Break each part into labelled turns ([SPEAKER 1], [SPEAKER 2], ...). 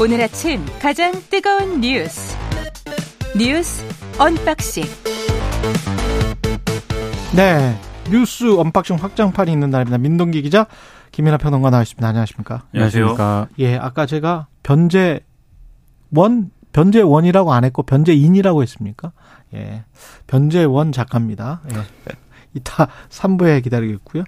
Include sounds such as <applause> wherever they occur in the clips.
[SPEAKER 1] 오늘 아침 가장 뜨거운 뉴스 뉴스 언박싱
[SPEAKER 2] 네 뉴스 언박싱 확장판이 있는 날입니다. 민동기 기자 김민하 평론가 나와있습니다. 안녕하십니까?
[SPEAKER 3] 안녕하십니까?
[SPEAKER 2] 예, 아까 제가 변재원 변재원이라고 안 했고 변재인이라고 했습니까? 예. 변재원 작가입니다. 예. 이따 3부에 기다리겠고요.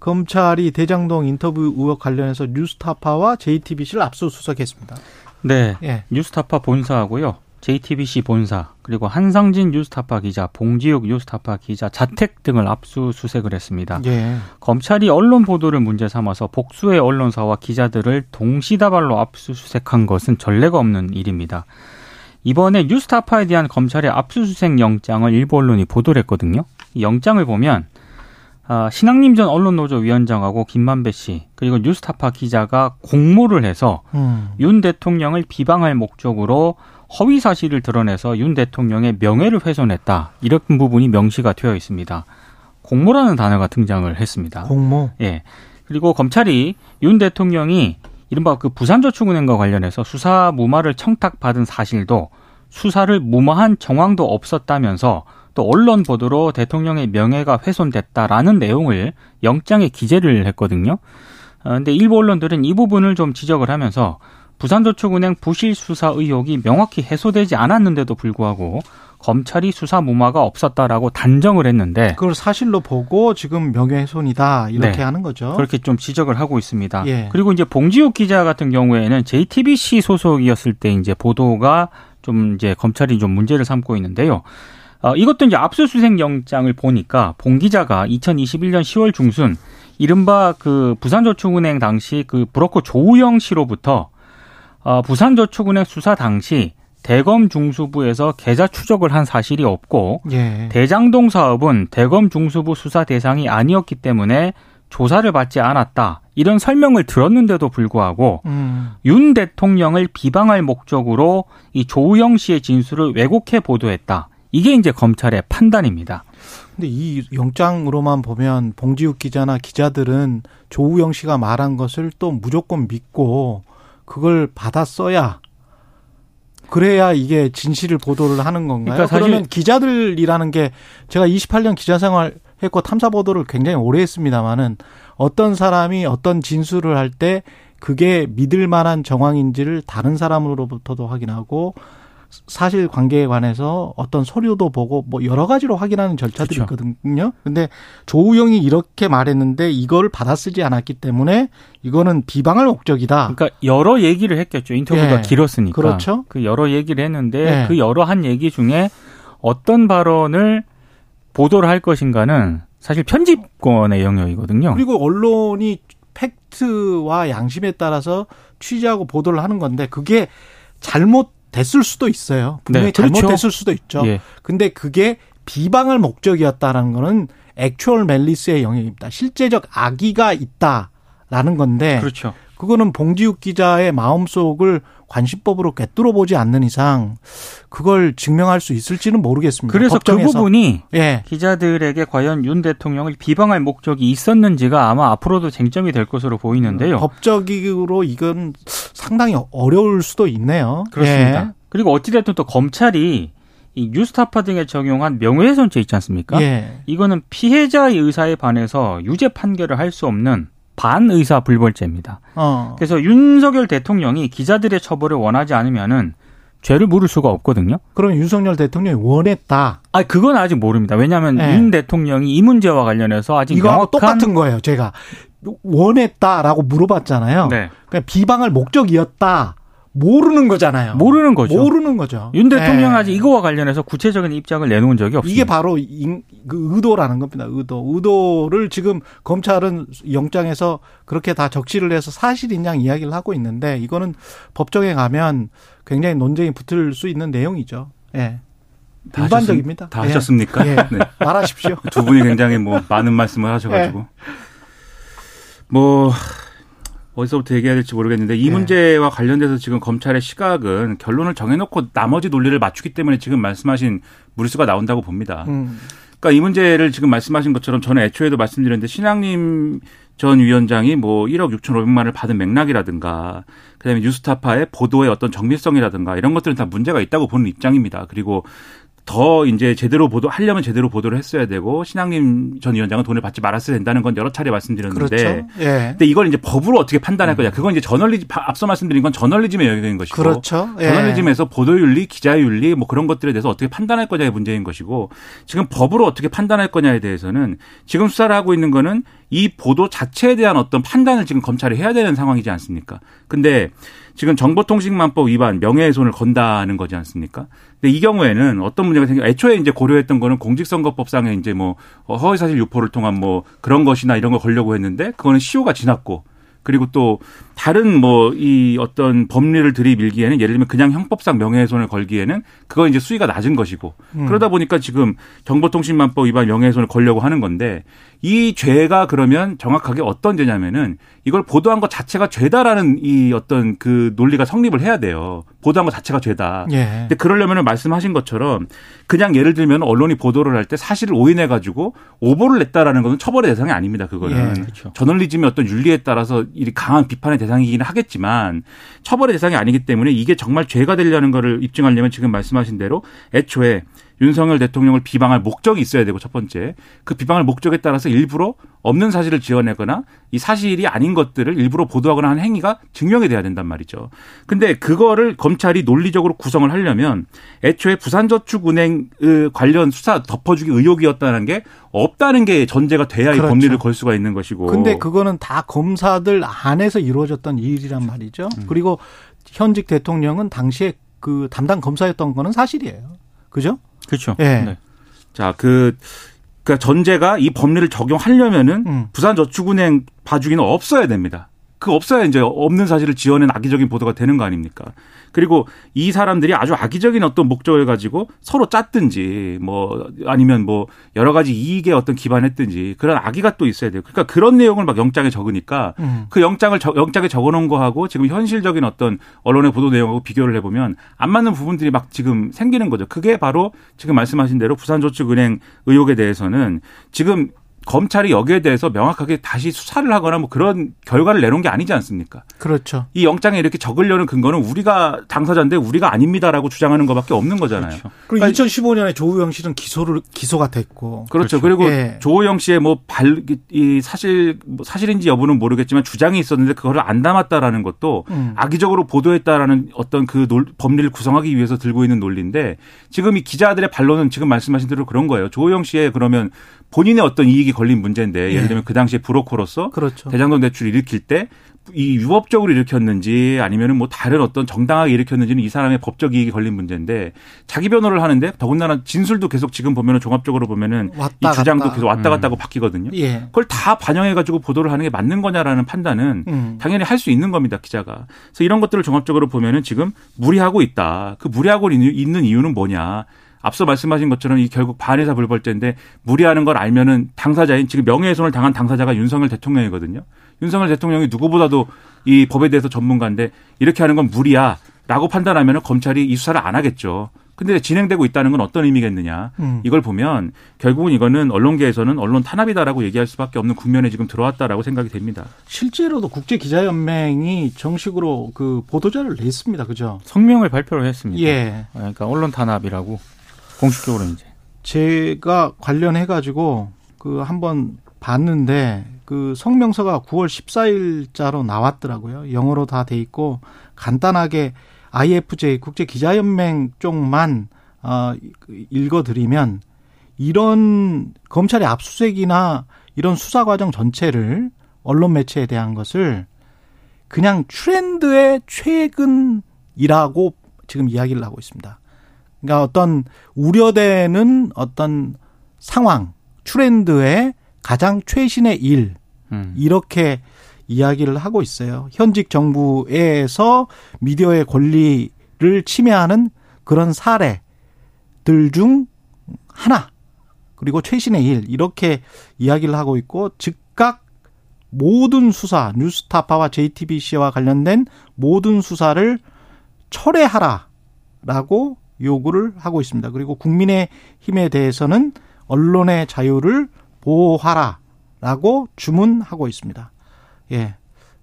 [SPEAKER 2] 검찰이 대장동 인터뷰 의혹 관련해서 뉴스타파와 JTBC를 압수수색했습니다.
[SPEAKER 3] 네.
[SPEAKER 2] 예.
[SPEAKER 3] 뉴스타파 본사하고요. JTBC 본사, 그리고 한상진 뉴스타파 기자, 봉지욱 뉴스타파 기자 자택 등을 압수수색을 했습니다.
[SPEAKER 2] 예.
[SPEAKER 3] 검찰이 언론 보도를 문제 삼아서 복수의 언론사와 기자들을 동시다발로 압수수색한 것은 전례가 없는 일입니다. 이번에 뉴스타파에 대한 검찰의 압수수색 영장을 일부 언론이 보도를 했거든요. 이 영장을 보면 아, 신학님 전 언론노조 위원장하고 김만배 씨 그리고 뉴스타파 기자가 공모를 해서
[SPEAKER 2] 음.
[SPEAKER 3] 윤 대통령을 비방할 목적으로 허위 사실을 드러내서 윤 대통령의 명예를 훼손했다 이런 부분이 명시가 되어 있습니다. 공모라는 단어가 등장을 했습니다.
[SPEAKER 2] 공모.
[SPEAKER 3] 예. 그리고 검찰이 윤 대통령이 이른바 그 부산저축은행과 관련해서 수사 무마를 청탁받은 사실도 수사를 무마한 정황도 없었다면서 또 언론 보도로 대통령의 명예가 훼손됐다라는 내용을 영장에 기재를 했거든요. 어, 근데 일부 언론들은 이 부분을 좀 지적을 하면서 부산저축은행 부실 수사 의혹이 명확히 해소되지 않았는데도 불구하고 검찰이 수사 무마가 없었다라고 단정을 했는데
[SPEAKER 2] 그걸 사실로 보고 지금 명예훼손이다 이렇게
[SPEAKER 3] 네.
[SPEAKER 2] 하는 거죠.
[SPEAKER 3] 그렇게 좀 지적을 하고 있습니다.
[SPEAKER 2] 예.
[SPEAKER 3] 그리고 이제 봉지욱 기자 같은 경우에는 JTBC 소속이었을 때 이제 보도가 좀 이제 검찰이 좀 문제를 삼고 있는데요. 어, 이것도 이제 압수수색 영장을 보니까 봉 기자가 2021년 10월 중순 이른바 그 부산저축은행 당시 그 브로커 조우영 씨로부터 어, 부산저축은행 수사 당시 대검 중수부에서 계좌 추적을 한 사실이 없고
[SPEAKER 2] 예.
[SPEAKER 3] 대장동 사업은 대검 중수부 수사 대상이 아니었기 때문에 조사를 받지 않았다. 이런 설명을 들었는데도 불구하고
[SPEAKER 2] 음.
[SPEAKER 3] 윤 대통령을 비방할 목적으로 이 조우영 씨의 진술을 왜곡해 보도했다. 이게 이제 검찰의 판단입니다.
[SPEAKER 2] 근데 이 영장으로만 보면 봉지욱 기자나 기자들은 조우영 씨가 말한 것을 또 무조건 믿고 그걸 받았어야 그래야 이게 진실을 보도를 하는 건가요?
[SPEAKER 3] 그러니까
[SPEAKER 2] 그러면 기자들이라는 게 제가 28년 기자 생활 했고 탐사 보도를 굉장히 오래 했습니다만은 어떤 사람이 어떤 진술을 할 때 그게 믿을 만한 정황인지를 다른 사람으로부터도 확인하고 사실 관계에 관해서 어떤 서류도 보고 뭐 여러 가지로 확인하는 절차들이
[SPEAKER 3] 그렇죠.
[SPEAKER 2] 있거든요. 근데 조우영이 이렇게 말했는데 이걸 받아쓰지 않았기 때문에 이거는 비방할 목적이다.
[SPEAKER 3] 그러니까 여러 얘기를 했겠죠. 인터뷰가
[SPEAKER 2] 예.
[SPEAKER 3] 길었으니까.
[SPEAKER 2] 그렇죠.
[SPEAKER 3] 그 여러 얘기를 했는데
[SPEAKER 2] 예.
[SPEAKER 3] 그 여러 한 얘기 중에 어떤 발언을 보도를 할 것인가는 사실 편집권의 영역이거든요.
[SPEAKER 2] 그리고 언론이 팩트와 양심에 따라서 취재하고 보도를 하는 건데 그게 잘못 됐을 수도 있어요. 분명히
[SPEAKER 3] 네, 그렇죠.
[SPEAKER 2] 잘못됐을 수도 있죠.
[SPEAKER 3] 예.
[SPEAKER 2] 근데 그게 비방할 목적이었다라는 거는 액츄얼 멜리스의 영역입니다. 실제적 악의가 있다라는 건데
[SPEAKER 3] 그렇죠.
[SPEAKER 2] 그거는 봉지욱 기자의 마음속을 관심법으로 꿰뚫어 보지 않는 이상 그걸 증명할 수 있을지는 모르겠습니다.
[SPEAKER 3] 그래서 그
[SPEAKER 2] 법정에서.
[SPEAKER 3] 부분이
[SPEAKER 2] 예.
[SPEAKER 3] 기자들에게 과연 윤 대통령을 비방할 목적이 있었는지가 아마 앞으로도 쟁점이 될 것으로 보이는데요.
[SPEAKER 2] 법적으로 이건 상당히 어려울 수도 있네요.
[SPEAKER 3] 그렇습니다.
[SPEAKER 2] 예.
[SPEAKER 3] 그리고 어찌됐든 또 검찰이 이 뉴스타파 등에 적용한 명예훼손죄 있지 않습니까?
[SPEAKER 2] 예.
[SPEAKER 3] 이거는 피해자의 의사에 반해서 유죄 판결을 할 수 없는 반의사 불벌죄입니다.
[SPEAKER 2] 어.
[SPEAKER 3] 그래서 윤석열 대통령이 기자들의 처벌을 원하지 않으면은 죄를 물을 수가 없거든요.
[SPEAKER 2] 그럼 윤석열 대통령이 원했다.
[SPEAKER 3] 아, 그건 아직 모릅니다. 왜냐하면
[SPEAKER 2] 네.
[SPEAKER 3] 윤 대통령이 이 문제와 관련해서 아직
[SPEAKER 2] 이거하고 똑같은 거예요. 제가 원했다라고 물어봤잖아요.
[SPEAKER 3] 네.
[SPEAKER 2] 그냥 비방할 목적이었다. 모르는 거잖아요.
[SPEAKER 3] 모르는 거죠.
[SPEAKER 2] 모르는 거죠.
[SPEAKER 3] 윤 대통령
[SPEAKER 2] 예.
[SPEAKER 3] 아직 이거와 관련해서 구체적인 입장을 내놓은 적이 없습니다.
[SPEAKER 2] 이게 바로 인- 그 의도라는 겁니다. 의도. 의도를 지금 검찰은 영장에서 그렇게 다 적시를 해서 사실인 양 이야기를 하고 있는데 이거는 법정에 가면 굉장히 논쟁이 붙을 수 있는 내용이죠. 예.
[SPEAKER 4] 다
[SPEAKER 2] 일반적입니다.
[SPEAKER 4] 하셨습- 다
[SPEAKER 2] 예.
[SPEAKER 4] 하셨습니까?
[SPEAKER 2] 예.
[SPEAKER 4] 네. <laughs>
[SPEAKER 2] 말하십시오.
[SPEAKER 4] 두 분이 굉장히 뭐 많은 말씀을 하셔가지고 <laughs> 뭐 어디서부터 얘기해야 될지 모르겠는데 이
[SPEAKER 2] 네.
[SPEAKER 4] 문제와 관련돼서 지금 검찰의 시각은 결론을 정해놓고 나머지 논리를 맞추기 때문에 지금 말씀하신 무리수가 나온다고 봅니다.
[SPEAKER 2] 음.
[SPEAKER 4] 그러니까 이 문제를 지금 말씀하신 것처럼 저는 애초에도 말씀드렸는데 신앙님 전 위원장이 뭐 1억 6천5백만을 받은 맥락이라든가 그다음에 뉴스타파의 보도의 어떤 정밀성이라든가 이런 것들은 다 문제가 있다고 보는 입장입니다. 그리고 더 이제 제대로 보도 하려면 제대로 보도를 했어야 되고 신학님 전 위원장은 돈을 받지 말았어야 된다는 건 여러 차례 말씀드렸는데
[SPEAKER 2] 그렇죠. 예.
[SPEAKER 4] 근데 이걸 이제 법으로 어떻게 판단할 거냐 그건 이제 저널리즘 앞서 말씀드린 건 저널리즘의 영역인 것이고
[SPEAKER 2] 그렇죠. 예.
[SPEAKER 4] 저널리즘에서 보도윤리 기자윤리 뭐 그런 것들에 대해서 어떻게 판단할 거냐의 문제인 것이고 지금 법으로 어떻게 판단할 거냐에 대해서는 지금 수사를 하고 있는 거는 이 보도 자체에 대한 어떤 판단을 지금 검찰이 해야 되는 상황이지 않습니까 근데 지금 정보통신망법 위반 명예훼손을 건다는 거지 않습니까? 근데 이 경우에는 어떤 문제가 생겨 애초에 이제 고려했던 거는 공직선거법상에 이제 뭐 허위사실 유포를 통한 뭐 그런 것이나 이런 거 걸려고 했는데 그거는 시효가 지났고 그리고 또 다른 뭐 이 어떤 법리를 들이밀기에는 예를 들면 그냥 형법상 명예훼손을 걸기에는 그거 이제 수위가 낮은 것이고 음. 그러다 보니까 지금 정보통신망법 위반 명예훼손을 걸려고 하는 건데 이 죄가 그러면 정확하게 어떤 죄냐면은 이걸 보도한 것 자체가 죄다라는 이 어떤 그 논리가 성립을 해야 돼요. 보도한 것 자체가 죄다. 예. 근데 그러려면은 말씀하신 것처럼 그냥 예를 들면 언론이 보도를 할 때 사실을 오인해 가지고 오보를 냈다라는 것은 처벌의 대상이 아닙니다. 그거는 예. 그렇죠. 저널리즘의 어떤 윤리에 따라서 이 강한 비판의 대상이기는 하겠지만 처벌의 대상이 아니기 때문에 이게 정말 죄가 되려는 거를 입증하려면 지금 말씀하신 대로 애초에 윤석열 대통령을 비방할 목적이 있어야 되고 첫 번째 그 비방할 목적에 따라서 일부러 없는 사실을 지어내거나 이 사실이 아닌 것들을 일부러 보도하거나 하는 행위가 증명이 돼야 된단 말이죠. 근데 그거를 검찰이 논리적으로 구성을 하려면 애초에 부산저축은행 관련 수사 덮어주기 의혹이었다는 게 없다는 게 전제가 돼야 그렇죠. 이 법리를 걸 수가 있는 것이고.
[SPEAKER 2] 근데 그거는 다 검사들 안에서 이루어졌던 일이란 말이죠. 음. 그리고 현직 대통령은 당시에 그 담당 검사였던 거는 사실이에요. 그죠?
[SPEAKER 3] 그렇죠.
[SPEAKER 2] 예. 네.
[SPEAKER 4] 자, 그, 그 전제가 이 법리를 적용하려면은 음. 부산저축은행 봐주기는 없어야 됩니다. 그 없어야 이제 없는 사실을 지어낸 악의적인 보도가 되는 거 아닙니까? 그리고 이 사람들이 아주 악의적인 어떤 목적을 가지고 서로 짰든지 뭐 아니면 뭐 여러 가지 이익에 어떤 기반했든지 그런 악의가 또 있어야 돼요. 그러니까 그런 내용을 막 영장에 적으니까 음. 그 영장을 영장에 적어놓은 거하고 지금 현실적인 어떤 언론의 보도 내용하고 비교를 해보면 안 맞는 부분들이 막 지금 생기는 거죠. 그게 바로 지금 말씀하신 대로 부산저축은행 의혹에 대해서는 지금 검찰이 여기에 대해서 명확하게 다시 수사를 하거나 뭐 그런 결과를 내놓은 게 아니지 않습니까?
[SPEAKER 2] 그렇죠.
[SPEAKER 4] 이 영장에 이렇게 적으려는 근거는 우리가 당사자인데 우리가 아닙니다라고 주장하는 것밖에 없는 거잖아요. 그렇죠.
[SPEAKER 2] 그리고 그러니까 2015년에 조우영 씨는 기소를 기소가 됐고
[SPEAKER 4] 그렇죠. 그렇죠. 그리고 예. 조우영 씨의 뭐발이 사실 뭐 사실인지 여부는 모르겠지만 주장이 있었는데 그거를 안 담았다라는 것도 음. 악의적으로 보도했다라는 어떤 그 논, 법리를 구성하기 위해서 들고 있는 논리인데 지금 이 기자들의 반론은 지금 말씀하신 대로 그런 거예요. 조우영 씨의 그러면 본인의 어떤 이익이 걸린 문제인데 예를 예. 들면 그 당시에 브로커로서 그렇죠. 대장동 대출을 일으킬 때 이 유법적으로 일으켰는지 아니면은 뭐 다른 어떤 정당하게 일으켰는지는 이 사람의 법적 이익이 걸린 문제인데 자기 변호를 하는데 더군다나 진술도 계속 지금 보면은 종합적으로 보면은 이 주장도 갔다. 계속 왔다 갔다 하고 음. 바뀌거든요. 예. 그걸 다 반영해 가지고 보도를 하는 게 맞는 거냐라는 판단은 음. 당연히 할 수 있는 겁니다, 기자가. 그래서 이런 것들을 종합적으로 보면은 지금 무리하고 있다. 그 무리하고 있는 이유는 뭐냐? 앞서 말씀하신 것처럼 이 결국 반의사 불벌죄인데 무리하는 걸 알면은 당사자인 지금 명예훼손을 당한 당사자가 윤석열 대통령이거든요. 윤석열 대통령이 누구보다도 이 법에 대해서 전문가인데 이렇게 하는 건 무리야라고 판단하면은 검찰이 이 수사를 안 하겠죠. 근데 진행되고 있다는 건 어떤 의미겠느냐. 음. 이걸 보면 결국은 이거는 언론계에서는 언론 탄압이다라고 얘기할 수밖에 없는 국면에 지금 들어왔다라고 생각이 됩니다.
[SPEAKER 2] 실제로도 국제 기자 연맹이 정식으로 그 보도자를 냈습니다. 그죠?
[SPEAKER 3] 성명을 발표를 했습니다. 예. 그러니까 언론 탄압이라고. 공식적으로 이제.
[SPEAKER 2] 제가 관련해 가지고 그 한번 봤는데 그 성명서가 9월 14일자로 나왔더라고요. 영어로 다 돼 있고 간단하게 IFJ 국제 기자연맹 쪽만 어 읽어 드리면 이런 검찰의 압수수색이나 이런 수사 과정 전체를 언론 매체에 대한 것을 그냥 트렌드의 최근이라고 지금 이야기를 하고 있습니다. 그러니까 어떤 우려되는 어떤 상황, 트렌드의 가장 최신의 일 음. 이렇게 이야기를 하고 있어요. 현직 정부에서 미디어의 권리를 침해하는 그런 사례들 중 하나 그리고 최신의 일 이렇게 이야기를 하고 있고 즉각 모든 수사 뉴스타파와 JTBC와 관련된 모든 수사를 철회하라라고 요구를 하고 있습니다. 그리고 국민의 힘에 대해서는 언론의 자유를 보호하라라고 주문하고 있습니다. 예.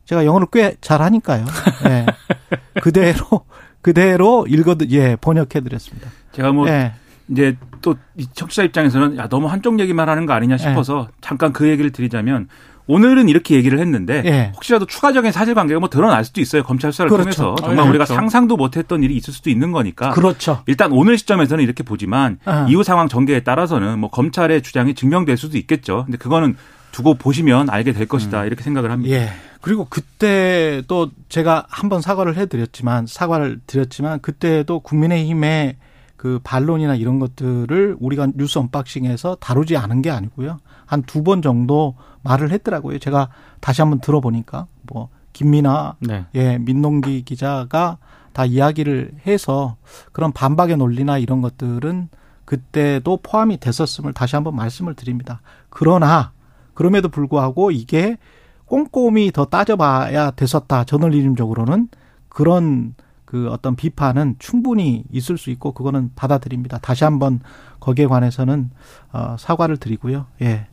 [SPEAKER 2] 제가 영어를 꽤 잘하니까요. 예. <laughs> 그대로 그대로 읽어 예 번역해 드렸습니다.
[SPEAKER 4] 제가 뭐 예. 이제 또 청취자 입장에서는 야 너무 한쪽 얘기만 하는 거 아니냐 싶어서 예. 잠깐 그 얘기를 드리자면 오늘은 이렇게 얘기를 했는데 예. 혹시라도 추가적인 사실관계가 뭐 드러날 수도 있어요 검찰 수사를 그렇죠. 통해서 정말 아, 우리가 그렇죠. 상상도 못했던 일이 있을 수도 있는 거니까
[SPEAKER 2] 그렇죠.
[SPEAKER 4] 일단 오늘 시점에서는 이렇게 보지만 아. 이후 상황 전개에 따라서는 뭐 검찰의 주장이 증명될 수도 있겠죠. 근데 그거는 두고 보시면 알게 될 것이다 음. 이렇게 생각을 합니다.
[SPEAKER 2] 예. 그리고 그때 또 제가 한번 사과를 해드렸지만 사과를 드렸지만 그때도 국민의힘의 그 반론이나 이런 것들을 우리가 뉴스 언박싱에서 다루지 않은 게 아니고요. 한 두 번 정도 말을 했더라고요. 제가 다시 한번 들어보니까 뭐 김민아 네. 예 민동기 기자가 다 이야기를 해서 그런 반박의 논리나 이런 것들은 그때도 포함이 됐었음을 다시 한번 말씀을 드립니다. 그러나 그럼에도 불구하고 이게 꼼꼼히 더 따져봐야 됐었다. 저널리즘적으로는 그런 그 어떤 비판은 충분히 있을 수 있고 그거는 받아들입니다. 다시 한번 거기에 관해서는 어 사과를 드리고요. 예.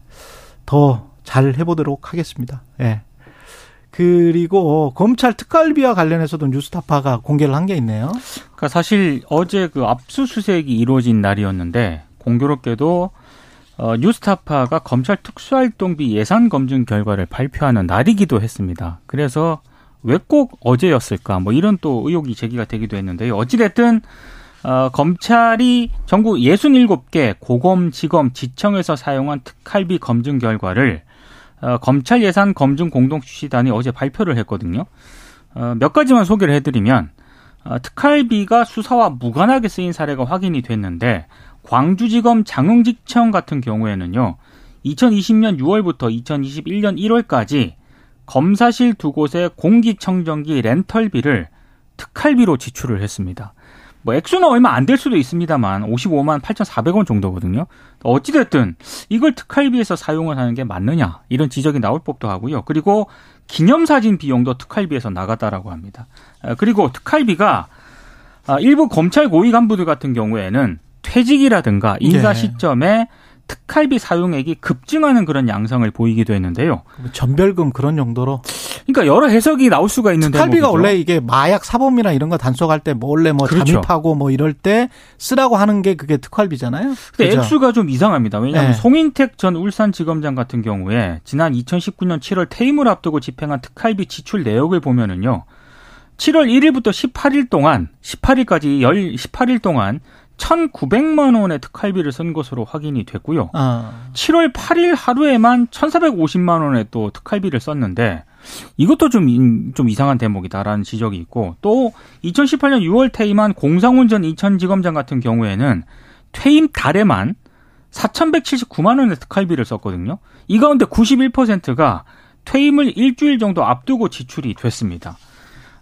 [SPEAKER 2] 더 잘 해보도록 하겠습니다. 예. 그리고 검찰 특활비와 관련해서도 뉴스타파가 공개를 한 게 있네요.
[SPEAKER 3] 그러니까 사실 어제 그 압수수색이 이루어진 날이었는데 공교롭게도 어, 뉴스타파가 검찰 특수활동비 예산 검증 결과를 발표하는 날이기도 했습니다. 그래서 왜 꼭 어제였을까? 뭐 이런 또 의혹이 제기가 되기도 했는데요. 어찌됐든 어, 검찰이 전국 67개 고검, 지검, 지청에서 사용한 특활비 검증 결과를 어, 검찰 예산 검증 공동주시단이 어제 발표를 했거든요. 어, 몇 가지만 소개를 해드리면 어, 특활비가 수사와 무관하게 쓰인 사례가 확인이 됐는데 광주지검 장흥지청 같은 경우에는요. 2020년 6월부터 2021년 1월까지 검사실 두 곳의 공기청정기 렌털비를 특활비로 지출을 했습니다. 뭐 액수는 얼마 안 될 수도 있습니다만 55만 8,400원 정도거든요. 어찌 됐든 이걸 특활비에서 사용을 하는 게 맞느냐 이런 지적이 나올 법도 하고요. 그리고 기념사진 비용도 특활비에서 나갔다라고 합니다. 아, 그리고 특활비가 아, 일부 검찰 고위 간부들 같은 경우에는 퇴직이라든가 인사 네. 시점에 특활비 사용액이 급증하는 그런 양상을 보이기도 했는데요.
[SPEAKER 2] 전별금 그런 정도로.
[SPEAKER 3] 그러니까 여러 해석이 나올 수가 있는 데
[SPEAKER 2] 특활비가 원래 이게 마약 사범이나 이런 거 단속할 때 몰래 뭐 그렇죠. 잠입하고 뭐 이럴 때 쓰라고 하는 게 그게 특활비잖아요.
[SPEAKER 3] 근데 그렇죠? 액수가 좀 이상합니다. 왜냐하면 네. 송인택 전 울산지검장 같은 경우에 지난 2019년 7월 퇴임을 앞두고 집행한 특활비 지출 내역을 보면은요. 7월 1일부터 18일 동안 18일까지 18일 동안 1,900만 원의 특활비를 쓴 것으로 확인이 됐고요. 아. 7월 8일 하루에만 1,450만 원의 또 특활비를 썼는데 이것도 좀, 좀 이상한 대목이다라는 지적이 있고 또 2018년 6월 퇴임한 공상훈 전 인천지검장 같은 경우에는 퇴임 달에만 4,179만 원의 특활비를 썼거든요. 이 가운데 91%가 퇴임을 일주일 정도 앞두고 지출이 됐습니다.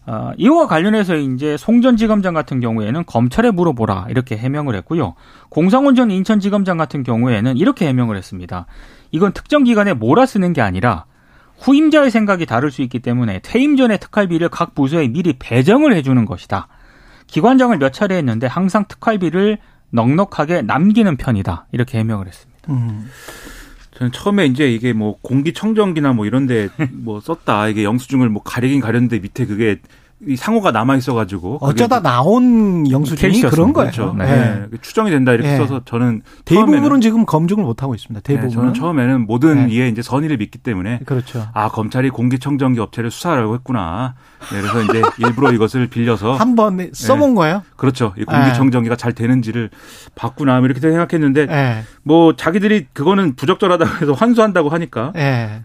[SPEAKER 3] 어, 이와 관련해서 이제 송전지검장 같은 경우에는 검찰에 물어보라 이렇게 해명을 했고요. 공상훈 전 인천지검장 같은 경우에는 이렇게 해명을 했습니다. 이건 특정 기관에 몰아쓰는 게 아니라 후임자의 생각이 다를 수 있기 때문에 퇴임 전에 특활비를 각 부서에 미리 배정을 해주는 것이다. 기관장을 몇 차례 했는데 항상 특활비를 넉넉하게 남기는 편이다. 이렇게 해명을 했습니다. 음.
[SPEAKER 4] 저는 처음에 이제 이게 뭐 공기청정기나 뭐 이런데 뭐 썼다. 이게 영수증을 뭐 가리긴 가렸는데 밑에 그게 이 상호가 남아 있어가지고
[SPEAKER 2] 어쩌다 나온 영수증이 그런 거예요. 그렇죠.
[SPEAKER 4] 네. 네. 추정이 된다 이렇게 네. 써서 저는
[SPEAKER 2] 대부분은 지금 검증을 못 하고 있습니다. 대부분 네,
[SPEAKER 4] 저는 처음에는 모든 네. 이에 이제 선의를 믿기 때문에
[SPEAKER 2] 그렇죠.
[SPEAKER 4] 아 검찰이 공기청정기 업체를 수사하려고 했구나. 네, 그래서 이제 <laughs> 일부러 이것을 빌려서
[SPEAKER 2] 한번 써본 거예요.
[SPEAKER 4] 그렇죠. 이 공기청정기가 잘 되는지를 봤구나 뭐 이렇게 생각했는데 뭐 자기들이 그거는 부적절하다고 해서 환수한다고 하니까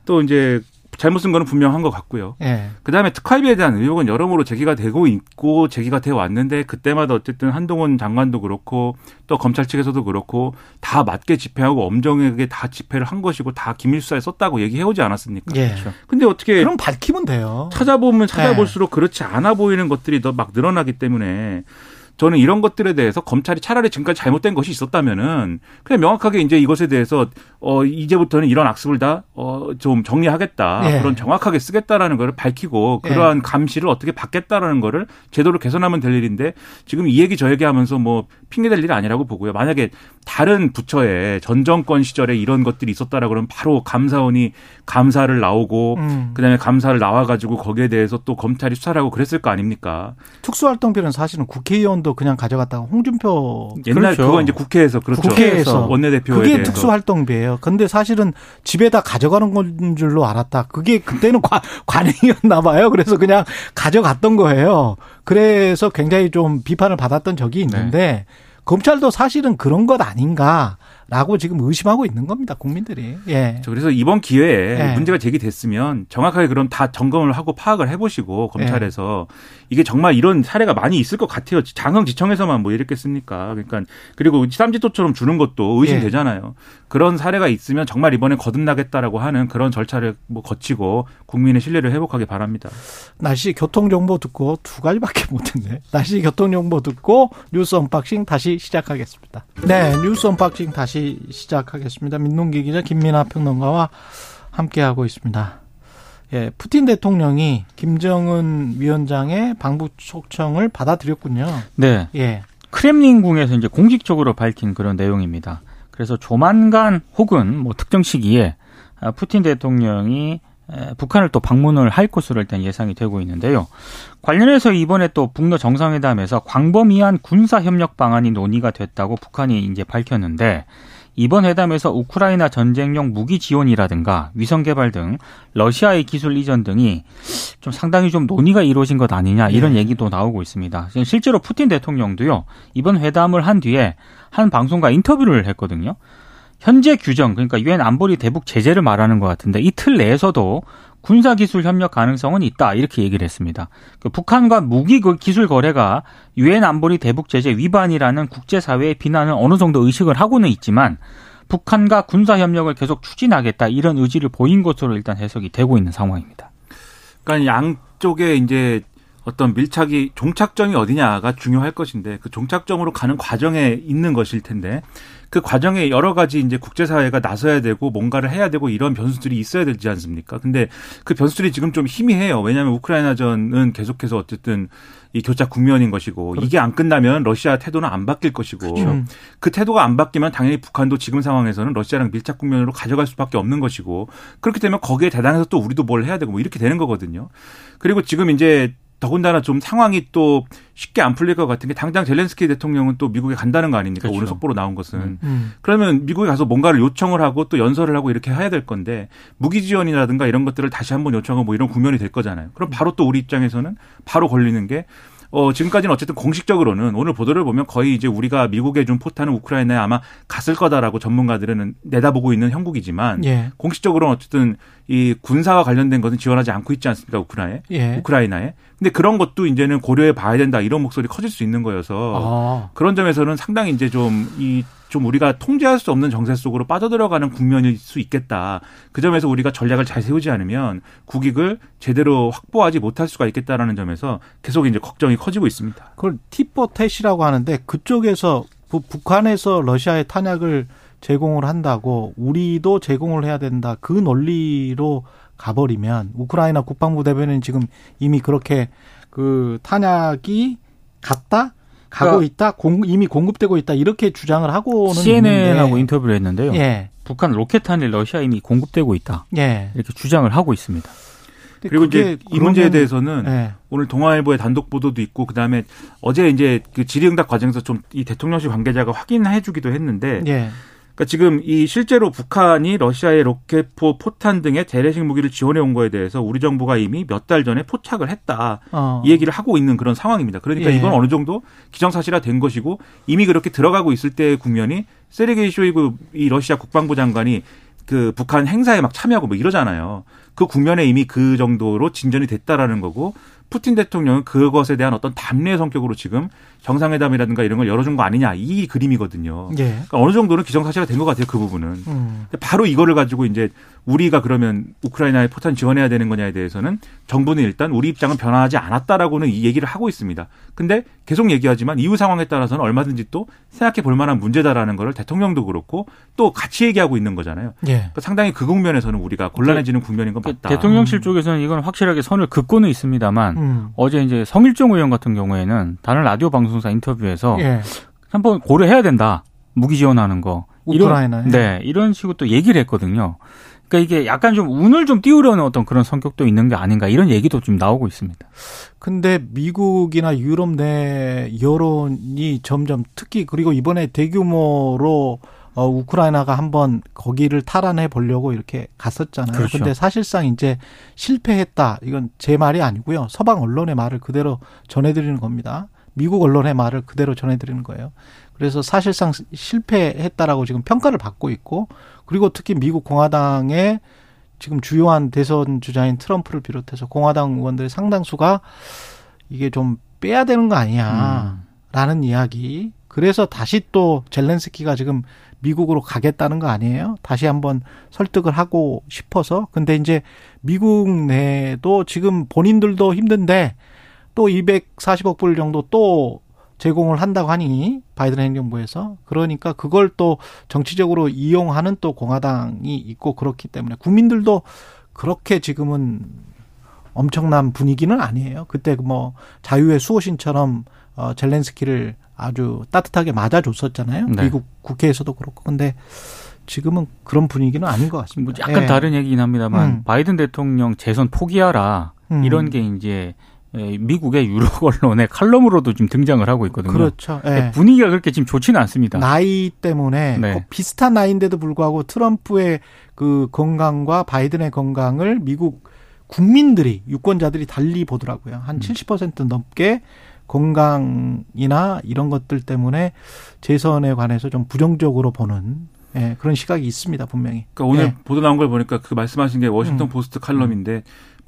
[SPEAKER 4] 또 이제 잘못 쓴 거는 분명한 것 같고요. 네. 그다음에 특활비에 대한 의혹은 여러모로 제기가 되고 있고 제기가 되어 왔는데 그때마다 어쨌든 한동훈 장관도 그렇고 또 검찰 측에서도 그렇고 다 맞게 집행하고 엄정하게 다 집회를 한 것이고 다 기밀 수사에 썼다고 얘기해 오지 않았습니까?
[SPEAKER 2] 예. 그렇죠.
[SPEAKER 4] 근데 어떻게
[SPEAKER 2] 그럼 밝히면 돼요.
[SPEAKER 4] 찾아보면 찾아볼수록 네. 그렇지 않아 보이는 것들이 더 막 늘어나기 때문에 저는 이런 것들에 대해서 검찰이 차라리 지금까지 잘못된 것이 있었다면은 그냥 명확하게 이제 이것에 대해서 어 이제부터는 이런 악습을 다어좀 정리하겠다.
[SPEAKER 2] 예.
[SPEAKER 4] 그런 정확하게 쓰겠다라는 거를 밝히고 그러한
[SPEAKER 2] 예.
[SPEAKER 4] 감시를 어떻게 받겠다라는 거를 제도를 개선하면 될 일인데 지금 이 얘기 저 얘기 하면서 뭐 핑계 댈 일이 아니라고 보고요. 만약에 다른 부처에 전 정권 시절에 이런 것들이 있었다라 그러면 바로 감사원이 감사를 나오고
[SPEAKER 2] 음.
[SPEAKER 4] 그다음에 감사를 나와 가지고 거기에 대해서 또 검찰이 수사를 하고 그랬을 거 아닙니까?
[SPEAKER 2] 특수활동비는 사실은 국회의원도 그냥 가져갔다가 홍준표
[SPEAKER 4] 옛날
[SPEAKER 3] 그렇죠.
[SPEAKER 4] 그거 이제 국회에서 그렇죠.
[SPEAKER 2] 국회에서.
[SPEAKER 4] 원내대표에
[SPEAKER 2] 그게
[SPEAKER 4] 대해서.
[SPEAKER 2] 특수활동비예요. 근데 사실은 집에다 가져가는 건 줄로 알았다. 그게 그때는 관, <laughs> 관행이었나 봐요. 그래서 그냥 가져갔던 거예요. 그래서 굉장히 좀 비판을 받았던 적이 있는데
[SPEAKER 4] 네.
[SPEAKER 2] 검찰도 사실은 그런 것 아닌가 라고 지금 의심하고 있는 겁니다. 국민들이. 예.
[SPEAKER 4] 그래서 이번 기회에
[SPEAKER 2] 네.
[SPEAKER 4] 문제가 제기됐으면 정확하게 그럼 다 점검을 하고 파악을 해보시고 검찰에서 이게 정말 이런 사례가 많이 있을 것 같아요. 장흥지청에서만 뭐 이랬겠습니까? 그러니까 그리고 쌈짓돈처럼 주는 것도 의심되잖아요. 그런 사례가 있으면 정말 이번에 거듭나겠다라고 하는 그런 절차를 뭐 거치고 국민의 신뢰를 회복하기 바랍니다.
[SPEAKER 2] 날씨 교통 정보 듣고 두 가지밖에 못했네. 날씨 교통 정보 듣고 뉴스 언박싱 다시 시작하겠습니다. 네, 뉴스 언박싱 다시 시작하겠습니다. 민동기 기자 김민하 평론가와 함께하고 있습니다. 예, 푸틴 대통령이 김정은 위원장의 방북 초청을 받아들였군요.
[SPEAKER 3] 네.
[SPEAKER 2] 예,
[SPEAKER 3] 크렘린궁에서 이제 공식적으로 밝힌 그런 내용입니다. 그래서 조만간 혹은 뭐 특정 시기에 아, 푸틴 대통령이 에, 북한을 또 방문을 할 것으로 일단 예상이 되고 있는데요. 관련해서 이번에 또 북러 정상회담에서 광범위한 군사 협력 방안이 논의가 됐다고 북한이 이제 밝혔는데 이번 회담에서 우크라이나 전쟁용 무기 지원이라든가 위성 개발 등 러시아의 기술 이전 등이 좀 상당히 좀 논의가 이루어진 것 아니냐 이런 얘기도 나오고 있습니다. 실제로 푸틴 대통령도요 이번 회담을 한 뒤에 한 방송과 인터뷰를 했거든요. 현재 규정 그러니까 유엔 안보리 대북 제재를 말하는 것 같은데 이 틀 내에서도 군사 기술 협력 가능성은 있다 이렇게 얘기를 했습니다. 그 북한과 무기 그 기술 거래가 유엔 안보리 대북 제재 위반이라는 국제사회의 비난은 어느 정도 의식을 하고는 있지만 북한과 군사 협력을 계속 추진하겠다 이런 의지를 보인 것으로 일단 해석이 되고 있는 상황입니다.
[SPEAKER 4] 그러니까 양쪽에 이제 어떤 밀착이 종착점이 어디냐가 중요할 것인데 그 종착점으로 가는 과정에 있는 것일 텐데 그 과정에 여러 가지 이제 국제사회가 나서야 되고 뭔가를 해야 되고 이런 변수들이 있어야 되지 않습니까? 근데 그 변수들이 지금 좀 희미해요. 왜냐하면 우크라이나전은 계속해서 어쨌든 이 교착 국면인 것이고 이게 안 끝나면 러시아 태도는 안 바뀔 것이고
[SPEAKER 2] 음.
[SPEAKER 4] 그 태도가 안 바뀌면 당연히 북한도 지금 상황에서는 러시아랑 밀착 국면으로 가져갈 수밖에 없는 것이고 그렇게 되면 거기에 대당해서 또 우리도 뭘 해야 되고 뭐 이렇게 되는 거거든요. 그리고 지금 이제 더군다나 좀 상황이 또 쉽게 안 풀릴 것 같은 게 당장 젤렌스키 대통령은 또 미국에 간다는 거 아닙니까?
[SPEAKER 3] 그렇죠.
[SPEAKER 4] 오늘 속보로 나온 것은.
[SPEAKER 2] 음.
[SPEAKER 4] 그러면 미국에 가서 뭔가를 요청을 하고 또 연설을 하고 이렇게 해야 될 건데 무기 지원이라든가 이런 것들을 다시 한번 요청하고 뭐 이런 국면이 될 거잖아요. 그럼 바로 또 우리 입장에서는 바로 걸리는 게 어, 지금까지는 어쨌든 공식적으로는 오늘 보도를 보면 거의 이제 우리가 미국에 준 포탄은 우크라이나에 아마 갔을 거다라고 전문가들은 내다보고 있는 형국이지만
[SPEAKER 2] 예,
[SPEAKER 4] 공식적으로는 어쨌든 이 군사와 관련된 것은 지원하지 않고 있지 않습니까? 우크라이나에.
[SPEAKER 2] 예.
[SPEAKER 4] 우크라이나에. 근데 그런 것도 이제는 고려해 봐야 된다 이런 목소리 커질 수 있는 거여서
[SPEAKER 2] 아,
[SPEAKER 4] 그런 점에서는 상당히 이제 좀이 좀 우리가 통제할 수 없는 정세 속으로 빠져들어가는 국면일 수 있겠다. 그 점에서 우리가 전략을 잘 세우지 않으면 국익을 제대로 확보하지 못할 수가 있겠다라는 점에서 계속 이제 걱정이 커지고 있습니다.
[SPEAKER 2] 그걸 티포텟이라고 하는데 그쪽에서 부- 북한에서 러시아에 탄약을 제공을 한다고 우리도 제공을 해야 된다. 그 논리로 가버리면 우크라이나 국방부 대변인 지금 이미 그렇게 그 탄약이 갔다 가고
[SPEAKER 3] 그러니까
[SPEAKER 2] 있다 공, 이미 공급되고 있다 이렇게 주장을 하고는
[SPEAKER 3] CNN하고
[SPEAKER 2] 있는데
[SPEAKER 3] 인터뷰를 했는데요.
[SPEAKER 2] 예
[SPEAKER 3] 북한 로켓탄이 러시아 이미 공급되고 있다
[SPEAKER 2] 예
[SPEAKER 3] 이렇게 주장을 하고 있습니다.
[SPEAKER 4] 그리고 이제 이 문제에 대해서는
[SPEAKER 2] 예.
[SPEAKER 4] 오늘 동아일보의 단독 보도도 있고 그다음에 어제 이제 그 질의응답 과정에서 좀 이 대통령실 관계자가 확인해 주기도 했는데
[SPEAKER 2] 예.
[SPEAKER 4] 그러니까 지금 이 실제로 북한이 러시아의 로켓포, 포탄 등의 재래식 무기를 지원해 온 거에 대해서 우리 정부가 이미 몇 달 전에 포착을 했다.
[SPEAKER 2] 어.
[SPEAKER 4] 이 얘기를 하고 있는 그런 상황입니다. 그러니까
[SPEAKER 2] 예.
[SPEAKER 4] 이건 어느 정도 기정사실화 된 것이고 이미 그렇게 들어가고 있을 때의 국면이 세르게이 쇼이구 이 러시아 국방부 장관이 그 북한 행사에 막 참여하고 뭐 이러잖아요. 그 국면에 이미 그 정도로 진전이 됐다라는 거고 푸틴 대통령은 그것에 대한 어떤 담례 성격으로 지금 정상회담이라든가 이런 걸 열어준 거 아니냐 이 그림이거든요.
[SPEAKER 2] 예.
[SPEAKER 4] 그러니까 어느 정도는 기정사실화 된 것 같아요 그 부분은.
[SPEAKER 2] 음.
[SPEAKER 4] 바로 이거를 가지고 이제 우리가 그러면 우크라이나에 포탄 지원해야 되는 거냐에 대해서는 정부는 일단 우리 입장은 변화하지 않았다라고는 이 얘기를 하고 있습니다. 근데 계속 얘기하지만 이후 상황에 따라서는 얼마든지 또 생각해 볼 만한 문제다라는 거를 대통령도 그렇고 또 같이 얘기하고 있는 거잖아요.
[SPEAKER 2] 예.
[SPEAKER 4] 그러니까 상당히 그 국면에서는 우리가 곤란해지는 국면인 건 맞다.
[SPEAKER 3] 대통령실 쪽에서는 이건 확실하게 선을 긋고는 있습니다만
[SPEAKER 2] 음.
[SPEAKER 3] 어제 이제 성일종 의원 같은 경우에는 다른 라디오 방송사 인터뷰에서
[SPEAKER 2] 예.
[SPEAKER 3] 한번 고려해야 된다. 무기 지원하는 거.
[SPEAKER 2] 우크라이나에.
[SPEAKER 3] 이런, 네, 이런 식으로 또 얘기를 했거든요. 그러니까 이게 약간 좀 운을 좀 띄우려는 어떤 그런 성격도 있는 게 아닌가 이런 얘기도 좀 나오고 있습니다.
[SPEAKER 2] 근데 미국이나 유럽 내 여론이 점점 특히 그리고 이번에 대규모로 어, 우크라이나가 한번 거기를 탈환해 보려고 이렇게 갔었잖아요.
[SPEAKER 3] 그렇죠.
[SPEAKER 2] 근데 사실상 이제 실패했다. 이건 제 말이 아니고요. 서방 언론의 말을 그대로 전해드리는 겁니다. 미국 언론의 말을 그대로 전해드리는 거예요. 그래서 사실상 실패했다라고 지금 평가를 받고 있고 그리고 특히 미국 공화당의 지금 주요한 대선 주자인 트럼프를 비롯해서 공화당 의원들의 상당수가 이게 좀 빼야 되는 거 아니야라는 이야기. 그래서 다시 또 젤렌스키가 지금 미국으로 가겠다는 거 아니에요? 다시 한번 설득을 하고 싶어서. 근데 이제 미국 내도 지금 본인들도 힘든데 또 240억 불 정도 또 제공을 한다고 하니 바이든 행정부에서 그러니까 그걸 또 정치적으로 이용하는 또 공화당이 있고 그렇기 때문에 국민들도 그렇게 지금은 엄청난 분위기는 아니에요. 그때 뭐 자유의 수호신처럼 어 젤렌스키를 아주 따뜻하게 맞아줬었잖아요.
[SPEAKER 3] 네.
[SPEAKER 2] 미국 국회에서도 그렇고 근데 지금은 그런 분위기는 아닌
[SPEAKER 3] 것뭐
[SPEAKER 2] 같습니다.
[SPEAKER 3] 약간
[SPEAKER 2] 예.
[SPEAKER 3] 다른 얘기긴 합니다만
[SPEAKER 2] 음.
[SPEAKER 3] 바이든 대통령 재선 포기하라
[SPEAKER 2] 음.
[SPEAKER 3] 이런 게 이제 에, 미국의 유럽 <laughs> 언론의 칼럼으로도 지금 등장을 하고 있거든요.
[SPEAKER 2] 그렇죠. 예.
[SPEAKER 3] 분위기가 그렇게 지금 좋지는 않습니다.
[SPEAKER 2] 나이 때문에
[SPEAKER 3] 네.
[SPEAKER 2] 꼭 비슷한 나이인데도 불구하고 트럼프의 그 건강과 바이든의 건강을 미국 국민들이 유권자들이 달리 보더라고요.
[SPEAKER 3] 음.
[SPEAKER 2] 한70% 넘게 건강이나 이런 것들 때문에 재선에 관해서 좀 부정적으로 보는 예, 그런 시각이 있습니다, 분명히.
[SPEAKER 4] 그러니까 오늘
[SPEAKER 2] 예.
[SPEAKER 4] 보도 나온 걸 보니까 그 말씀하신 게 워싱턴
[SPEAKER 2] 음.
[SPEAKER 4] 포스트 칼럼인데 뭐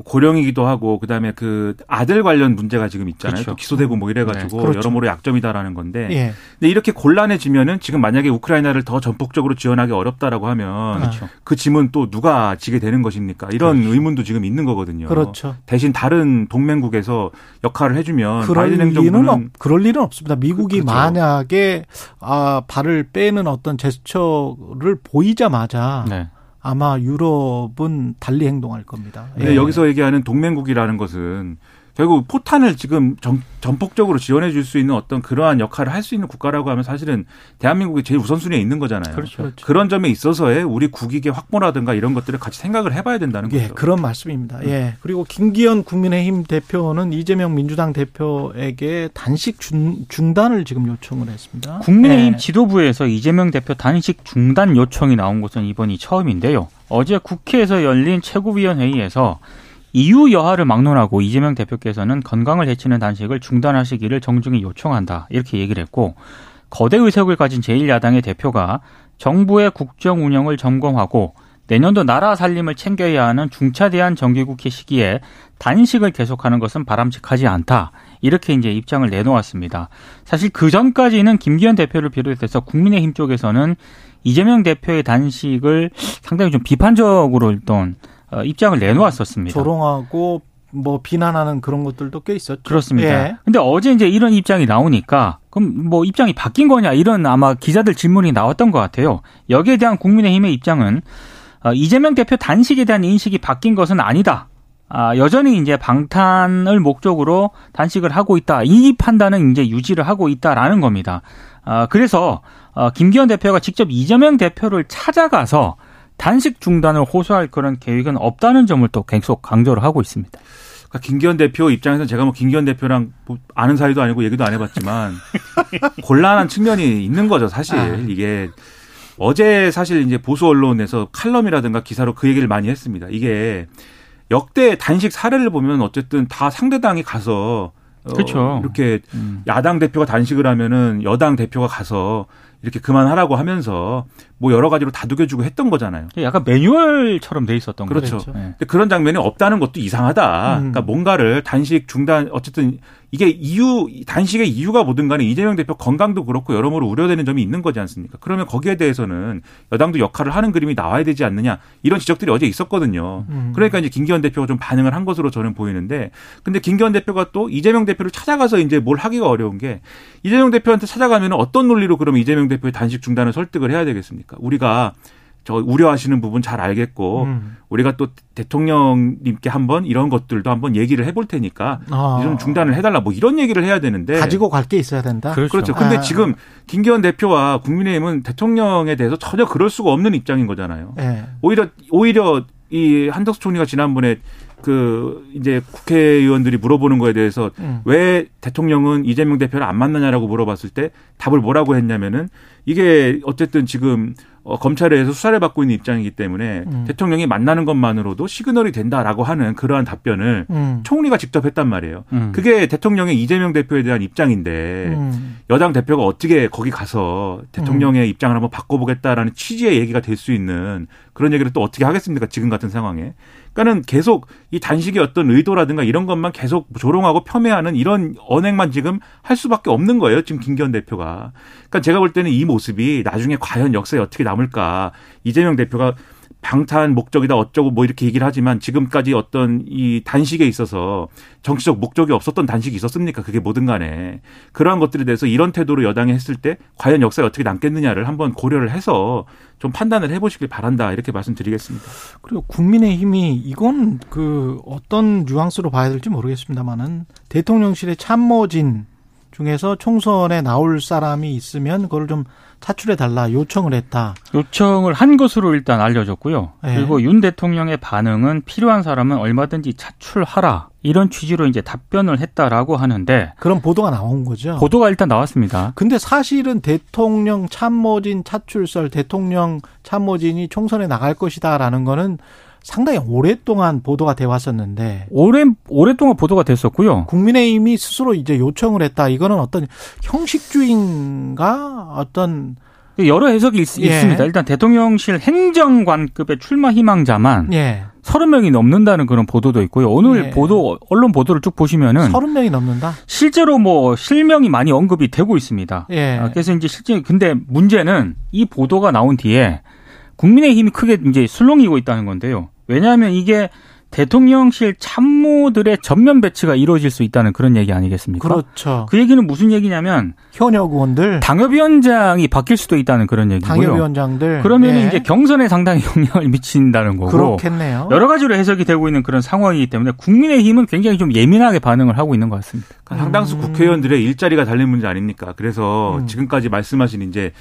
[SPEAKER 4] 고령이기도 하고 그다음에 그 아들 관련 문제가 지금 있잖아요.
[SPEAKER 3] 그렇죠.
[SPEAKER 4] 또 기소되고 뭐 이래가지고
[SPEAKER 2] 네, 그렇죠.
[SPEAKER 4] 여러모로 약점이다라는 건데.
[SPEAKER 2] 예.
[SPEAKER 4] 근데 이렇게 곤란해지면은 지금 만약에 우크라이나를 더 전폭적으로 지원하기 어렵다라고 하면
[SPEAKER 2] 그렇죠.
[SPEAKER 4] 그 짐은 또 누가 지게 되는 것입니까? 이런 의문도 지금 있는 거거든요.
[SPEAKER 2] 그렇죠.
[SPEAKER 4] 대신 다른 동맹국에서 역할을 해주면
[SPEAKER 2] 그럴
[SPEAKER 4] 바이든 행정부는
[SPEAKER 2] 없, 그럴 일은 없습니다. 미국이
[SPEAKER 4] 그렇죠.
[SPEAKER 2] 만약에 아 발을 빼는 어떤 제스처를 보이자마자
[SPEAKER 3] 네.
[SPEAKER 2] 아마 유럽은 달리 행동할 겁니다. 예.
[SPEAKER 4] 여기서 얘기하는 동맹국이라는 것은 결국 포탄을 지금 전, 전폭적으로 지원해 줄 수 있는 어떤 그러한 역할을 할 수 있는 국가라고 하면 사실은 대한민국이 제일 우선순위에 있는 거잖아요.
[SPEAKER 3] 그렇죠.
[SPEAKER 2] 그렇죠.
[SPEAKER 4] 런 점에 있어서의 우리 국익의 확보라든가 이런 것들을 같이 생각을 해봐야 된다는
[SPEAKER 2] 예,
[SPEAKER 4] 거죠.
[SPEAKER 2] 그런 말씀입니다. 예. 그리고 김기현 국민의힘 대표는 이재명 민주당 대표에게 단식 중, 중단을 지금 요청을 했습니다.
[SPEAKER 3] 국민의힘
[SPEAKER 2] 예.
[SPEAKER 3] 지도부에서 이재명 대표 단식 중단 요청이 나온 것은 이번이 처음인데요. 어제 국회에서 열린 최고위원회의에서 이유 여하를 막론하고 이재명 대표께서는 건강을 해치는 단식을 중단하시기를 정중히 요청한다. 이렇게 얘기를 했고 거대 의석을 가진 제1야당의 대표가 정부의 국정 운영을 점검하고 내년도 나라 살림을 챙겨야 하는 중차대한 정기국회 시기에 단식을 계속하는 것은 바람직하지 않다. 이렇게 이제 입장을 내놓았습니다. 사실 그 전까지는 김기현 대표를 비롯해서 국민의힘 쪽에서는 이재명 대표의 단식을 상당히 좀 비판적으로 일단 어, 입장을 내놓았었습니다.
[SPEAKER 2] 조롱하고 뭐 비난하는 그런 것들도 꽤 있었죠.
[SPEAKER 3] 그렇습니다.
[SPEAKER 2] 예.
[SPEAKER 3] 근데 어제 이제 이런 입장이 나오니까 그럼 뭐 입장이 바뀐 거냐 이런 아마 기자들 질문이 나왔던 것 같아요. 여기에 대한 국민의힘의 입장은 어, 이재명 대표 단식에 대한 인식이 바뀐 것은 아니다. 아, 여전히 이제 방탄을 목적으로 단식을 하고 있다. 이 판단은 이제 유지를 하고 있다라는 겁니다. 아, 그래서 어, 김기현 대표가 직접 이재명 대표를 찾아가서 단식 중단을 호소할 그런 계획은 없다는 점을 또 계속 강조를 하고 있습니다.
[SPEAKER 4] 그러니까 김기현 대표 입장에서는 제가 뭐 김기현 대표랑 뭐 아는 사이도 아니고 얘기도 안 해봤지만 <laughs> 곤란한 측면이 있는 거죠. 사실
[SPEAKER 2] 아.
[SPEAKER 4] 이게 어제 사실 이제 보수 언론에서 칼럼이라든가 기사로 그 얘기를 많이 했습니다. 이게 역대 단식 사례를 보면 어쨌든 다 상대당이 가서 어,
[SPEAKER 3] 그렇죠.
[SPEAKER 4] 이렇게
[SPEAKER 3] 음.
[SPEAKER 4] 야당 대표가 단식을 하면은 여당 대표가 가서 이렇게 그만하라고 하면서 뭐 여러 가지로 다독여주고 했던 거잖아요.
[SPEAKER 3] 약간 매뉴얼처럼 돼 있었던
[SPEAKER 4] 그렇죠.
[SPEAKER 3] 거죠. 네.
[SPEAKER 4] 근데 그런 장면이 없다는 것도 이상하다.
[SPEAKER 2] 음.
[SPEAKER 4] 그러니까 뭔가를 단식 중단 어쨌든 이게 이유 단식의 이유가 뭐든 간에 이재명 대표 건강도 그렇고 여러모로 우려되는 점이 있는 거지 않습니까? 그러면 거기에 대해서는 여당도 역할을 하는 그림이 나와야 되지 않느냐 이런 지적들이 어제 있었거든요.
[SPEAKER 2] 음.
[SPEAKER 4] 그러니까 이제 김기현 대표가 좀 반응을 한 것으로 저는 보이는데 근데 김기현 대표가 또 이재명 대표를 찾아가서 이제 뭘 하기가 어려운 게 이재명 대표한테 찾아가면 어떤 논리로 그러면 이재명 대표의 단식 중단을 설득을 해야 되겠습니까? 우리가 저 우려하시는 부분 잘 알겠고
[SPEAKER 2] 음.
[SPEAKER 4] 우리가 또 대통령님께 한번 이런 것들도 한번 얘기를 해볼 테니까
[SPEAKER 2] 아.
[SPEAKER 4] 좀 중단을 해달라 뭐 이런 얘기를 해야 되는데
[SPEAKER 2] 가지고 갈 게 있어야 된다.
[SPEAKER 3] 그렇죠.
[SPEAKER 4] 그렇죠. 근데
[SPEAKER 2] 아.
[SPEAKER 4] 지금 김기현 대표와 국민의힘은 대통령에 대해서 전혀 그럴 수가 없는 입장인 거잖아요.
[SPEAKER 2] 예.
[SPEAKER 4] 오히려 오히려 이 한덕수 총리가 지난번에 그 이제 국회의원들이 물어보는 거에 대해서
[SPEAKER 2] 음.
[SPEAKER 4] 왜 대통령은 이재명 대표를 안 만나냐라고 물어봤을 때 답을 뭐라고 했냐면은 이게 어쨌든 지금 어, 검찰에서 수사를 받고 있는 입장이기 때문에
[SPEAKER 2] 음.
[SPEAKER 4] 대통령이 만나는 것만으로도 시그널이 된다라고 하는 그러한 답변을
[SPEAKER 2] 음.
[SPEAKER 4] 총리가 직접 했단 말이에요.
[SPEAKER 3] 음.
[SPEAKER 4] 그게 대통령의 이재명 대표에 대한 입장인데
[SPEAKER 2] 음.
[SPEAKER 4] 여당 대표가 어떻게 거기 가서 대통령의 입장을 한번 바꿔보겠다라는 취지의 얘기가 될 수 있는 그런 얘기를 또 어떻게 하겠습니까? 지금 같은 상황에. 그러니까는 계속 이 단식의 어떤 의도라든가 이런 것만 계속 조롱하고 폄훼하는 이런 언행만 지금 할 수밖에 없는 거예요. 지금 김기현 대표가. 그러니까 제가 볼 때는 이 모습이 나중에 과연 역사에 어떻게 남을까. 이재명 대표가 방탄 목적이다 어쩌고 뭐 이렇게 얘기를 하지만 지금까지 어떤 이 단식에 있어서 정치적 목적이 없었던 단식이 있었습니까? 그게 뭐든 간에 그러한 것들에 대해서 이런 태도로 여당이 했을 때 과연 역사에 어떻게 남겠느냐를 한번 고려를 해서 좀 판단을 해보시길 바란다 이렇게 말씀드리겠습니다.
[SPEAKER 2] 그리고 국민의힘이 이건 그 어떤 뉘앙스로 봐야 될지 모르겠습니다만은 대통령실의 참모진 중에서 총선에 나올 사람이 있으면 그걸 좀 차출해 달라 요청을 했다.
[SPEAKER 3] 요청을 한 것으로 일단 알려졌고요.
[SPEAKER 2] 네.
[SPEAKER 3] 그리고 윤 대통령의 반응은 필요한 사람은 얼마든지 차출하라 이런 취지로 이제 답변을 했다라고 하는데
[SPEAKER 2] 그런 보도가 나온 거죠.
[SPEAKER 3] 보도가 일단 나왔습니다.
[SPEAKER 2] 근데 사실은 대통령 참모진 차출설 대통령 참모진이 총선에 나갈 것이다라는 거는 상당히 오랫동안 보도가 돼 왔었는데
[SPEAKER 3] 오래 오랫동안 보도가 됐었고요.
[SPEAKER 2] 국민의힘이 스스로 이제 요청을 했다. 이거는 어떤 형식주의인가 어떤
[SPEAKER 3] 여러 해석이 있,
[SPEAKER 2] 예.
[SPEAKER 3] 습니다 일단 대통령실 행정관급의 출마 희망자만
[SPEAKER 2] 예.
[SPEAKER 3] 30명이 넘는다는 그런 보도도 있고요. 오늘
[SPEAKER 2] 예.
[SPEAKER 3] 보도 언론 보도를 쭉 보시면은
[SPEAKER 2] 서른 명이 넘는다.
[SPEAKER 3] 실제로 뭐 실명이 많이 언급이 되고 있습니다.
[SPEAKER 2] 예.
[SPEAKER 3] 아, 그래서 이제 실제 근데 문제는 이 보도가 나온 뒤에 국민의힘이 크게 이제 술렁이고 있다는 건데요. 왜냐하면 이게 대통령실 참모들의 전면 배치가 이루어질 수 있다는 그런 얘기 아니겠습니까?
[SPEAKER 2] 그렇죠.
[SPEAKER 3] 그 얘기는 무슨 얘기냐면
[SPEAKER 2] 현역 의원들,
[SPEAKER 3] 당협위원장이 바뀔 수도 있다는 그런 얘기고요.
[SPEAKER 2] 당협위원장들.
[SPEAKER 3] 그러면
[SPEAKER 2] 예.
[SPEAKER 3] 이제 경선에 상당히 영향을 미친다는 거고
[SPEAKER 2] 그렇겠네요.
[SPEAKER 3] 여러 가지로 해석이 되고 있는 그런 상황이기 때문에 국민의힘은 굉장히 좀 예민하게 반응을 하고 있는 것 같습니다.
[SPEAKER 4] 그러니까 상당수
[SPEAKER 2] 음.
[SPEAKER 4] 국회의원들의 일자리가 달린 문제 아닙니까? 그래서
[SPEAKER 2] 음.
[SPEAKER 4] 지금까지 말씀하신 이제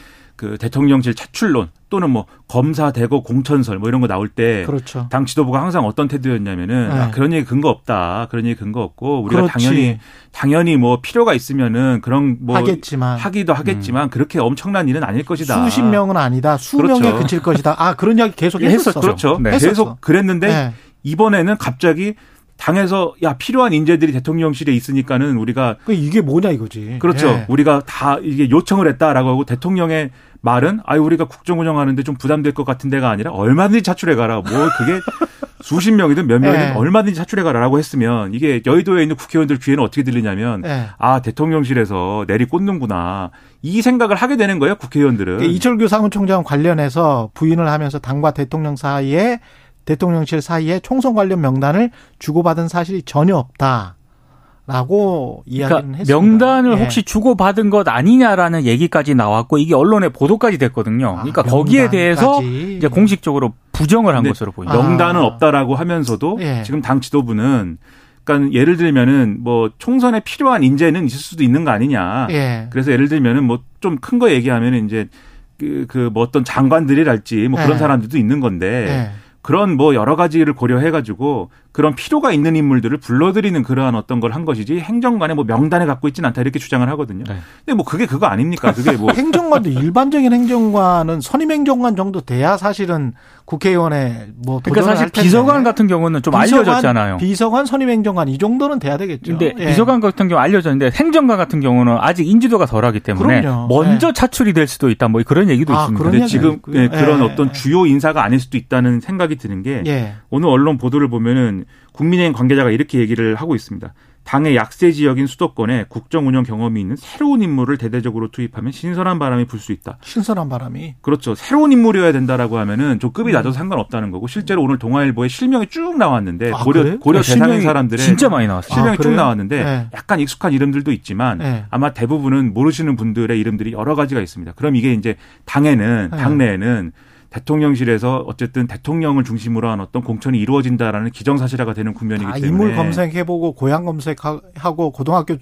[SPEAKER 4] 그 대통령실 차출론 또는 뭐 검사 대거 공천설 뭐 이런 거 나올 때
[SPEAKER 2] 그렇죠.
[SPEAKER 4] 당 지도부가 항상 어떤 태도였냐면은
[SPEAKER 2] 네.
[SPEAKER 4] 아, 그런 얘기 근거 없다. 그런 얘기 근거 없고 우리가
[SPEAKER 2] 그렇지.
[SPEAKER 4] 당연히 당연히 뭐 필요가 있으면은 그런 뭐
[SPEAKER 2] 하겠지만
[SPEAKER 4] 하기도 하겠지만 그렇게 엄청난 일은 아닐 것이다.
[SPEAKER 2] 수십 명은 아니다. 수명에
[SPEAKER 4] 그렇죠.
[SPEAKER 2] 그칠 것이다. 아 그런 이야기 계속 했었죠.
[SPEAKER 4] 그렇죠.
[SPEAKER 3] 네.
[SPEAKER 4] 계속 그랬는데
[SPEAKER 2] 네.
[SPEAKER 4] 이번에는 갑자기 당에서 야 필요한 인재들이 대통령실에 있으니까는 우리가
[SPEAKER 2] 그 이게 뭐냐 이거지.
[SPEAKER 4] 그렇죠.
[SPEAKER 2] 예.
[SPEAKER 4] 우리가 다 이게 요청을 했다라고 하고 대통령의 말은 아유 우리가 국정 운영하는데 좀 부담될 것 같은 데가 아니라 얼마든지 차출해 가라. 뭐 그게 <laughs> 수십 명이든 몇 명이든
[SPEAKER 2] 예.
[SPEAKER 4] 얼마든지 차출해 가라라고 했으면 이게 여의도에 있는 국회의원들 귀에는 어떻게 들리냐면
[SPEAKER 2] 예.
[SPEAKER 4] 아 대통령실에서 내리 꽂는구나 이 생각을 하게 되는 거예요 국회의원들은.
[SPEAKER 2] 그 이철규 사무총장 관련해서 부인을 하면서 당과 대통령 사이에 대통령실 사이에 총선 관련 명단을 주고받은 사실이 전혀 없다. 라고 이야기는
[SPEAKER 3] 그러니까
[SPEAKER 2] 했습니다.
[SPEAKER 3] 명단을
[SPEAKER 2] 예.
[SPEAKER 3] 혹시 주고받은 것 아니냐라는 얘기까지 나왔고 이게 언론에 보도까지 됐거든요.
[SPEAKER 2] 아,
[SPEAKER 3] 그러니까 거기에 대해서. 이제 공식적으로 부정을 한
[SPEAKER 4] 네.
[SPEAKER 3] 것으로 보입니다.
[SPEAKER 2] 아.
[SPEAKER 4] 명단은 없다라고 하면서도
[SPEAKER 2] 예.
[SPEAKER 4] 지금 당 지도부는 그러니까 예를 들면은 뭐 총선에 필요한 인재는 있을 수도 있는 거 아니냐.
[SPEAKER 2] 예.
[SPEAKER 4] 그래서 예를 들면은 뭐 좀 큰 거 얘기하면은 이제 그그뭐 어떤 장관들이랄지 뭐 그런
[SPEAKER 2] 예.
[SPEAKER 4] 사람들도 있는 건데
[SPEAKER 2] 예.
[SPEAKER 4] 그런 뭐 여러 가지를 고려해 가지고 그런 필요가 있는 인물들을 불러들이는 그러한 어떤 걸 한 것이지 행정관의 뭐 명단에 갖고 있지는 않다 이렇게 주장을 하거든요. 네. 근데 뭐 그게 그거 아닙니까? 그게 뭐 <laughs>
[SPEAKER 2] 행정관도 일반적인 행정관은 선임 행정관 정도 돼야 사실은 국회의원에 뭐
[SPEAKER 3] 그러니까 사실 비서관 같은 경우는 좀 비서관, 알려졌잖아요.
[SPEAKER 2] 비서관 선임 행정관 이 정도는 돼야 되겠죠.
[SPEAKER 3] 근데 예. 비서관 같은 경우 알려졌는데 행정관 같은 경우는 아직 인지도가 덜하기 때문에 그럼요. 먼저 예. 차출이 될 수도 있다. 뭐 그런 얘기도 아, 있습니다.
[SPEAKER 4] 그런데 지금 예, 그런 예. 어떤 주요 인사가 아닐 수도 있다는 생각이 드는 게 예. 오늘 언론 보도를 보면은 국민의힘 관계자가 이렇게 얘기를 하고 있습니다. 당의 약세 지역인 수도권에 국정 운영 경험이 있는 새로운 인물을 대대적으로 투입하면 신선한 바람이 불 수 있다.
[SPEAKER 2] 신선한 바람이.
[SPEAKER 4] 그렇죠. 새로운 인물이어야 된다라고 하면은 좀 급이 음. 낮아도 상관없다는 거고 실제로 오늘 동아일보에 실명이 쭉 나왔는데 아, 고려 그래? 고려 네, 대상인 사람들의
[SPEAKER 3] 진짜 많이 나왔어요.
[SPEAKER 4] 실명이 아, 쭉 나왔는데 네. 약간 익숙한 이름들도 있지만 네. 아마 대부분은 모르시는 분들의 이름들이 여러 가지가 있습니다. 그럼 이게 이제 당에는 네. 당내에는 대통령실에서 어쨌든 대통령을 중심으로 한 어떤 공천이 이루어진다라는 기정사실화가 되는 국면이기 아, 때문에
[SPEAKER 2] 인물 검색해보고 고향 검색하고 고등학교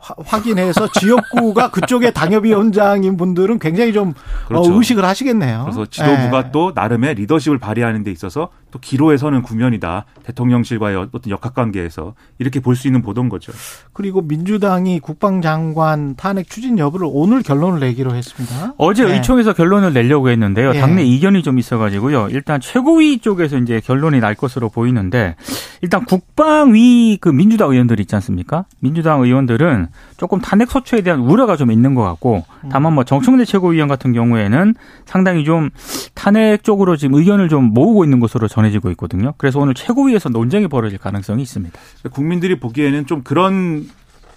[SPEAKER 2] 확인해서 지역구가 그쪽에 당협위원장인 분들은 굉장히 좀 어, 그렇죠. 의식을 하시겠네요.
[SPEAKER 4] 그래서 지도부가 네. 또 나름의 리더십을 발휘하는 데 있어서 또 기로에 서는 국면이다. 대통령실과의 어떤 역학관계에서 이렇게 볼 수 있는 보도인 거죠.
[SPEAKER 2] 그리고 민주당이 국방장관 탄핵 추진 여부를 오늘 결론을 내기로 했습니다.
[SPEAKER 3] 어제 네. 의총에서 결론을 내려고 했는데요. 네. 당내 이견이 좀 있어가지고요. 일단 최고위 쪽에서 이제 결론이 날 것으로 보이는데 일단 국방위 그 민주당 의원들 있지 않습니까? 민주당 의원들은 조금 탄핵 소추에 대한 우려가 좀 있는 것 같고 다만 뭐 정청래 최고위원 같은 경우에는 상당히 좀 탄핵 쪽으로 지금 의견을 좀 모으고 있는 것으로 전해지고 있거든요. 그래서 오늘 최고위에서 논쟁이 벌어질 가능성이 있습니다.
[SPEAKER 4] 국민들이 보기에는 좀 그런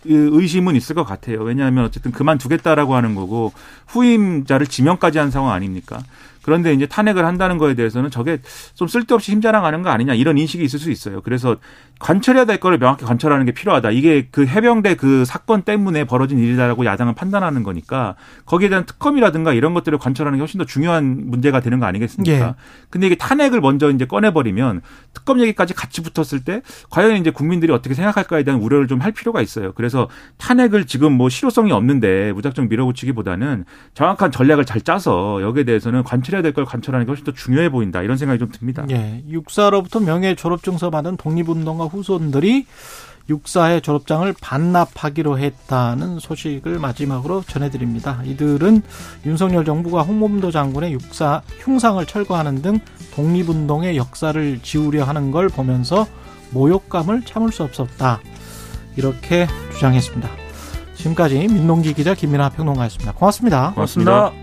[SPEAKER 4] 의심은 있을 것 같아요. 왜냐하면 어쨌든 그만두겠다라고 하는 거고 후임자를 지명까지 한 상황 아닙니까? 그런데 이제 탄핵을 한다는 거에 대해서는 저게 좀 쓸데없이 힘자랑하는 거 아니냐 이런 인식이 있을 수 있어요. 그래서 관철해야 될 거를 명확히 관철하는 게 필요하다. 이게 그 해병대 그 사건 때문에 벌어진 일이다라고 야당은 판단하는 거니까 거기에 대한 특검이라든가 이런 것들을 관철하는 게 훨씬 더 중요한 문제가 되는 거 아니겠습니까? 예. 근데 이게 탄핵을 먼저 이제 꺼내버리면 특검 얘기까지 같이 붙었을 때 과연 이제 국민들이 어떻게 생각할까에 대한 우려를 좀 할 필요가 있어요. 그래서 탄핵을 지금 뭐 실효성이 없는데 무작정 밀어붙이기보다는 정확한 전략을 잘 짜서 여기에 대해서는 관철 해야 될 걸 관철하는 게 훨씬 더 중요해 보인다 이런 생각이 좀 듭니다.
[SPEAKER 2] 예. 육사로부터 명예 졸업증서 받은 독립운동가 후손들이 육사의 졸업장을 반납하기로 했다는 소식을 마지막으로 전해드립니다. 이들은 윤석열 정부가 홍범도 장군의 육사 흉상을 철거하는 등 독립운동의 역사를 지우려 하는 걸 보면서 모욕감을 참을 수 없었다. 이렇게 주장했습니다. 지금까지 민동기 기자 김민아 평론가였습니다. 고맙습니다.
[SPEAKER 3] 고맙습니다. 고맙습니다.